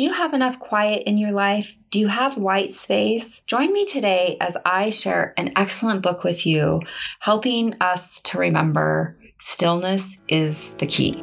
Do you have enough quiet in your life? Do you have white space? Join me today as I share an excellent book with you, helping us to remember stillness is the key.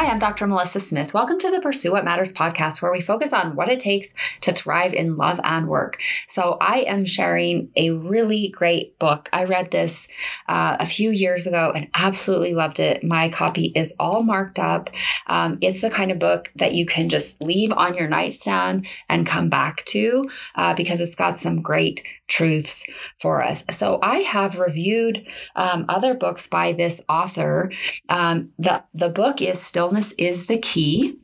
Hi, I'm Dr. Melissa Smith. Welcome to the Pursue What Matters podcast, where we focus on what it takes to thrive in love and work. So, I am sharing a really great book. I read this uh, a few years ago and absolutely loved it. My copy is all marked up. Um, it's the kind of book that you can just leave on your nightstand and come back to uh, because it's got some great truths for us. So, I have reviewed um, other books by this author. Um, the, the book is still Stillness is the Key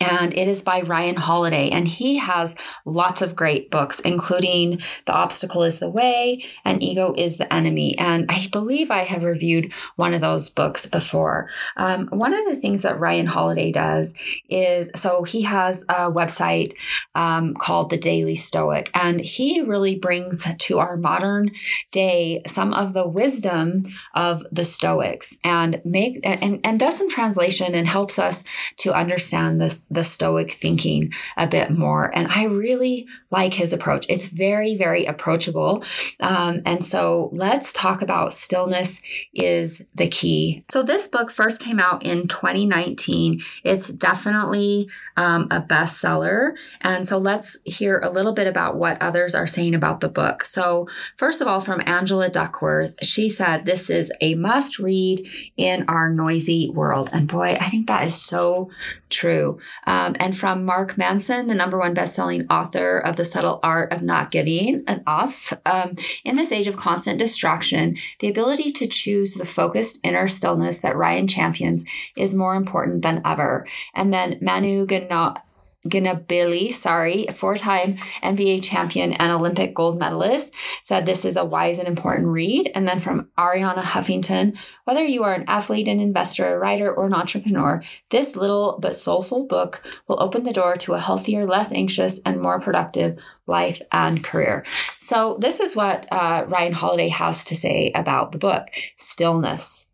and it is by Ryan Holiday. And he has lots of great books, including The Obstacle is the Way and Ego is the Enemy. And I believe I have reviewed one of those books before. Um, one of the things that Ryan Holiday does is so he has a website um, called The Daily Stoic, and he really brings to our modern day some of the wisdom of the Stoics and make and, and does some translation and helps us to understand this the Stoic thinking a bit more. And I really like his approach. It's very, very approachable. Um, and so let's talk about stillness is the key. So this book first came out in 2019. It's definitely um, a bestseller. And so let's hear a little bit about what others are saying about the book. So, first of all, from Angela Duckworth, she said, This is a must read in our noisy world. And boy, I think that is so true. Um, and from Mark Manson, the number one best-selling author of The Subtle Art of Not Giving an Off, um, in this age of constant distraction, the ability to choose the focused inner stillness that Ryan champions is more important than ever. And then Manu Gana- Ginobili, sorry, four-time NBA champion and Olympic gold medalist, said this is a wise and important read. And then from Arianna Huffington, whether you are an athlete, an investor, a writer, or an entrepreneur, this little but soulful book will open the door to a healthier, less anxious, and more productive life and career. So this is what uh, Ryan Holiday has to say about the book, Stillness.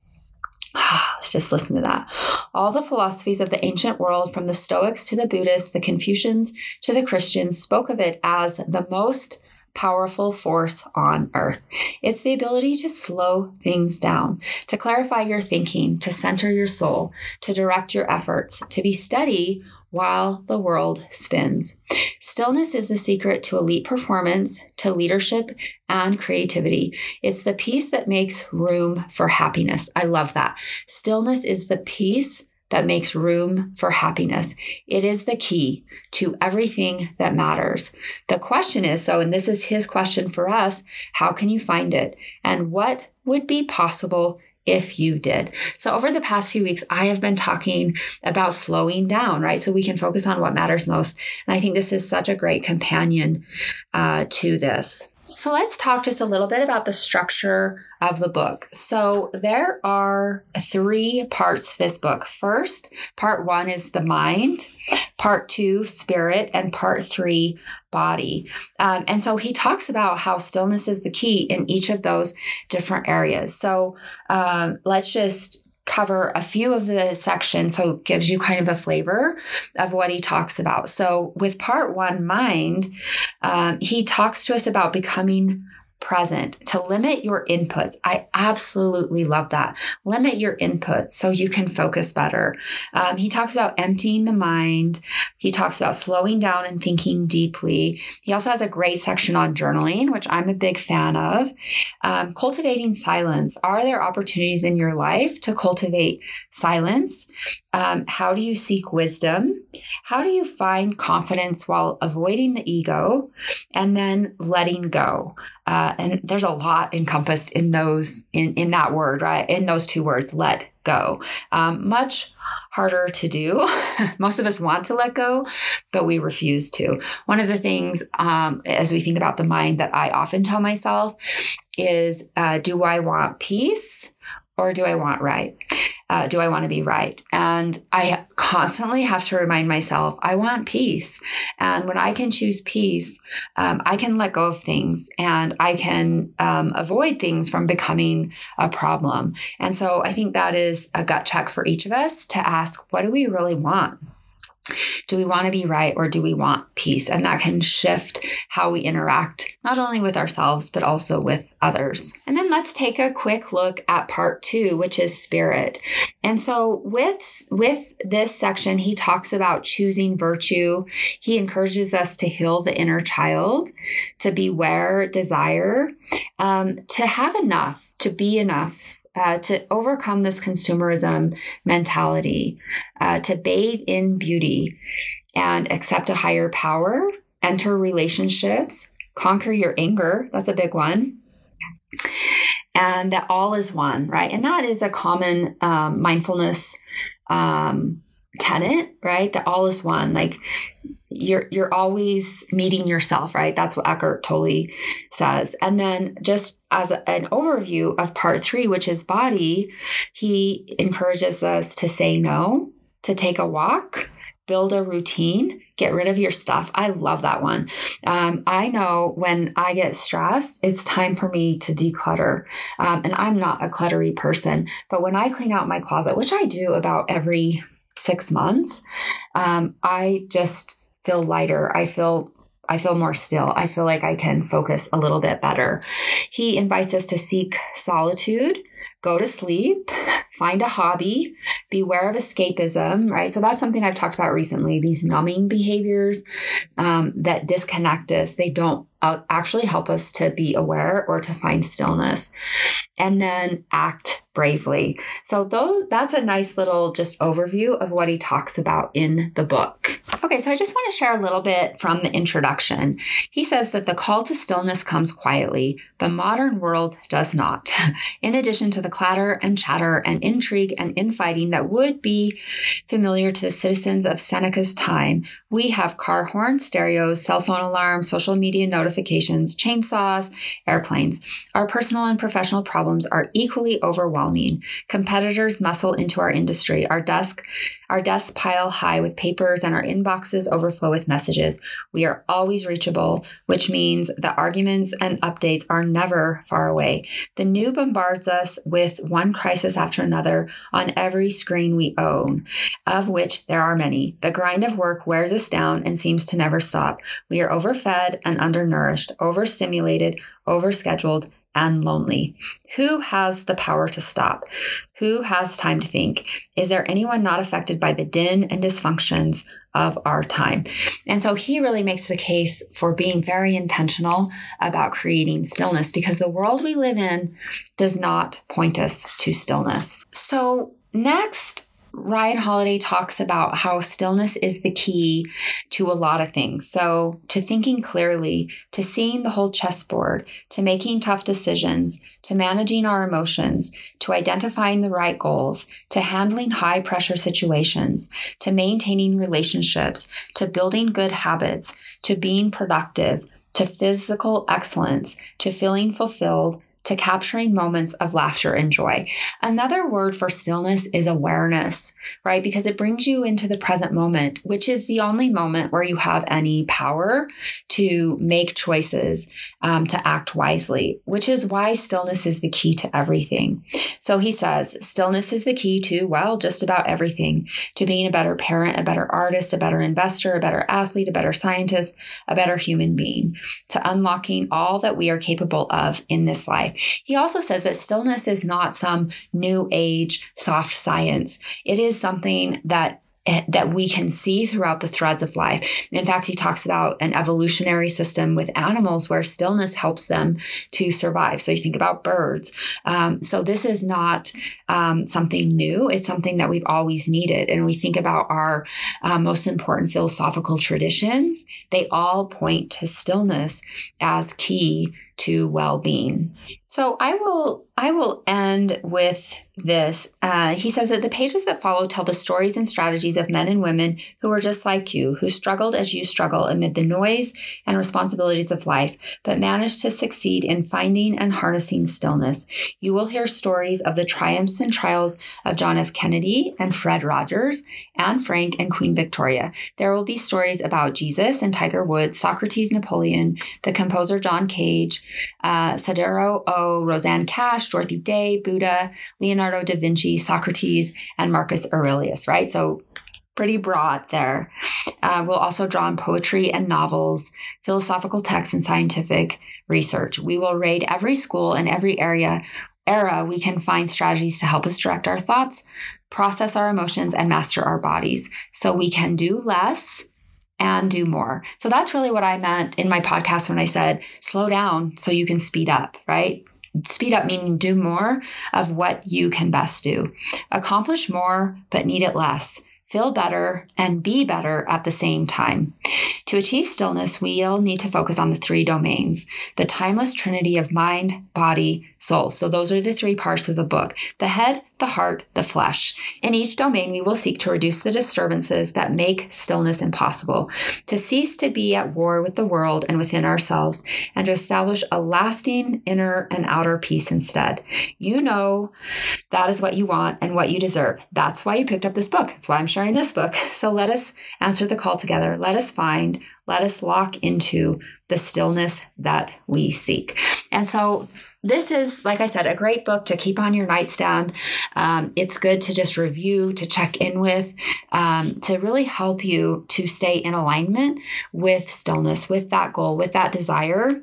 Just listen to that. All the philosophies of the ancient world, from the Stoics to the Buddhists, the Confucians to the Christians, spoke of it as the most powerful force on earth. It's the ability to slow things down, to clarify your thinking, to center your soul, to direct your efforts, to be steady while the world spins. Stillness is the secret to elite performance, to leadership, and creativity. It's the peace that makes room for happiness. I love that. Stillness is the peace that makes room for happiness. It is the key to everything that matters. The question is so, and this is his question for us how can you find it? And what would be possible if you did. So, over the past few weeks, I have been talking about slowing down, right? So we can focus on what matters most. And I think this is such a great companion uh, to this. So let's talk just a little bit about the structure of the book. So there are three parts to this book. First, part one is the mind, part two, spirit, and part three, body. Um, and so he talks about how stillness is the key in each of those different areas. So um, let's just cover a few of the sections so it gives you kind of a flavor of what he talks about. So, with part one, mind, um, he talks to us about becoming present, to limit your inputs. I absolutely love that. Limit your inputs so you can focus better. Um, he talks about emptying the mind. He talks about slowing down and thinking deeply. He also has a great section on journaling, which I'm a big fan of. Um, cultivating silence. Are there opportunities in your life to cultivate silence? Um, how do you seek wisdom? How do you find confidence while avoiding the ego and then letting go? Uh, and there's a lot encompassed in those in in that word, right? In those two words, let go. Um, much harder to do. Most of us want to let go, but we refuse to. One of the things, um, as we think about the mind, that I often tell myself is, uh, "Do I want peace?" or do I want right? Uh, do I want to be right? And I constantly have to remind myself, I want peace. And when I can choose peace, um, I can let go of things and I can um, avoid things from becoming a problem. And so I think that is a gut check for each of us to ask, what do we really want? Do we want to be right or do we want peace? And that can shift how we interact, not only with ourselves, but also with others. And then let's take a quick look at part two, which is spirit. And so with, with this section, he talks about choosing virtue. He encourages us to heal the inner child, to beware desire, um, to have enough, to be enough, uh, to overcome this consumerism mentality, uh, to bathe in beauty and accept a higher power, enter relationships, conquer your anger. That's a big one. And that all is one, right? And that is a common um, mindfulness um, tenet, right? That all is one. Like you're you're always meeting yourself right that's what eckhart tolle says and then just as a, an overview of part three which is body he encourages us to say no to take a walk build a routine get rid of your stuff i love that one um, i know when i get stressed it's time for me to declutter um, and i'm not a cluttery person but when i clean out my closet which i do about every six months um, i just feel lighter. I feel I feel more still. I feel like I can focus a little bit better. He invites us to seek solitude, go to sleep, find a hobby, beware of escapism, right? So that's something I've talked about recently. These numbing behaviors um, that disconnect us, they don't uh, actually help us to be aware or to find stillness. And then act bravely. So those that's a nice little just overview of what he talks about in the book. Okay, so I just want to share a little bit from the introduction. He says that the call to stillness comes quietly. The modern world does not. in addition to the clatter and chatter and intrigue and infighting that would be familiar to the citizens of Seneca's time, we have car horns, stereos, cell phone alarms, social media notifications, chainsaws, airplanes. Our personal and professional problems are equally overwhelming overwhelming. Competitors muscle into our industry. Our desk, our desks pile high with papers and our inboxes overflow with messages. We are always reachable, which means the arguments and updates are never far away. The new bombards us with one crisis after another on every screen we own, of which there are many. The grind of work wears us down and seems to never stop. We are overfed and undernourished, overstimulated, overscheduled, and lonely. Who has the power to stop? Who has time to think? Is there anyone not affected by the din and dysfunctions of our time? And so he really makes the case for being very intentional about creating stillness because the world we live in does not point us to stillness. So, next, Ryan Holiday talks about how stillness is the key to a lot of things. So, to thinking clearly, to seeing the whole chessboard, to making tough decisions, to managing our emotions, to identifying the right goals, to handling high pressure situations, to maintaining relationships, to building good habits, to being productive, to physical excellence, to feeling fulfilled, to capturing moments of laughter and joy. Another word for stillness is awareness, right? Because it brings you into the present moment, which is the only moment where you have any power to make choices, um, to act wisely, which is why stillness is the key to everything. So he says, stillness is the key to, well, just about everything to being a better parent, a better artist, a better investor, a better athlete, a better scientist, a better human being, to unlocking all that we are capable of in this life. He also says that stillness is not some new age soft science. It is something that Eh, that we can see throughout the threads of life. In fact, he talks about an evolutionary system with animals where stillness helps them to survive. So you think about birds. Um, so this is not um, something new. It's something that we've always needed. And we think about our uh, most important philosophical traditions. They all point to stillness as key to well-being. So I will I will end with this. Uh, he says that the pages that follow tell the stories and strategies of men and women who are just like you, who struggled as you struggle amid the noise and responsibilities of life, but managed to succeed in finding and harnessing stillness. You will hear stories of the triumphs and trials of John F. Kennedy and Fred Rogers, Anne Frank and Queen Victoria. There will be stories about Jesus and Tiger Woods, Socrates, Napoleon, the composer John Cage, uh, Sandro O, Rosanne Cash, Dorothy Day, Buddha, Leonardo da Vinci, Socrates, and Marcus Aurelius, right? So pretty broad there. Uh, we'll also draw on poetry and novels, philosophical texts, and scientific research. We will raid every school and every area era we can find strategies to help us direct our thoughts, process our emotions, and master our bodies so we can do less and do more. So that's really what I meant in my podcast when I said slow down so you can speed up, right? Speed up meaning do more of what you can best do. Accomplish more, but need it less. Feel better and be better at the same time. To achieve stillness, we'll need to focus on the three domains the timeless trinity of mind, body, soul. So, those are the three parts of the book the head, the heart, the flesh. In each domain, we will seek to reduce the disturbances that make stillness impossible, to cease to be at war with the world and within ourselves, and to establish a lasting inner and outer peace instead. You know that is what you want and what you deserve. That's why you picked up this book. That's why I'm sharing this book. So let us answer the call together. Let us find, let us lock into the stillness that we seek. And so this is, like I said, a great book to keep on your nightstand. Um, it's good to just review, to check in with, um, to really help you to stay in alignment with stillness, with that goal, with that desire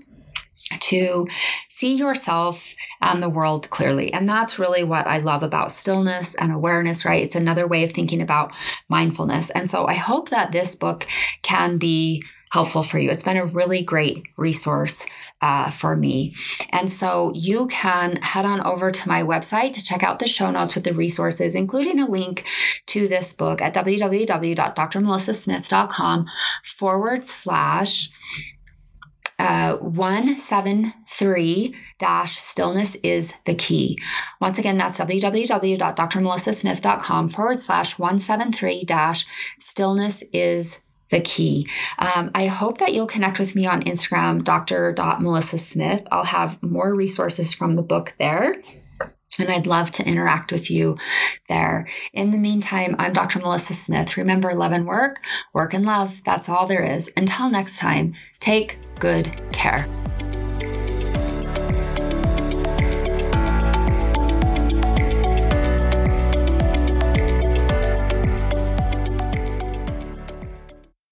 to see yourself and the world clearly. And that's really what I love about stillness and awareness, right? It's another way of thinking about mindfulness. And so I hope that this book can be helpful for you. It's been a really great resource uh, for me. And so you can head on over to my website to check out the show notes with the resources, including a link to this book at www.drmelissasmith.com forward slash uh, 173 dash stillness is the key. Once again, that's www.drmelissasmith.com forward slash 173 dash stillness is the key. Um, I hope that you'll connect with me on Instagram, dr.melissasmith. I'll have more resources from the book there. And I'd love to interact with you there. In the meantime, I'm Dr. Melissa Smith. Remember, love and work, work and love. That's all there is. Until next time, take good care.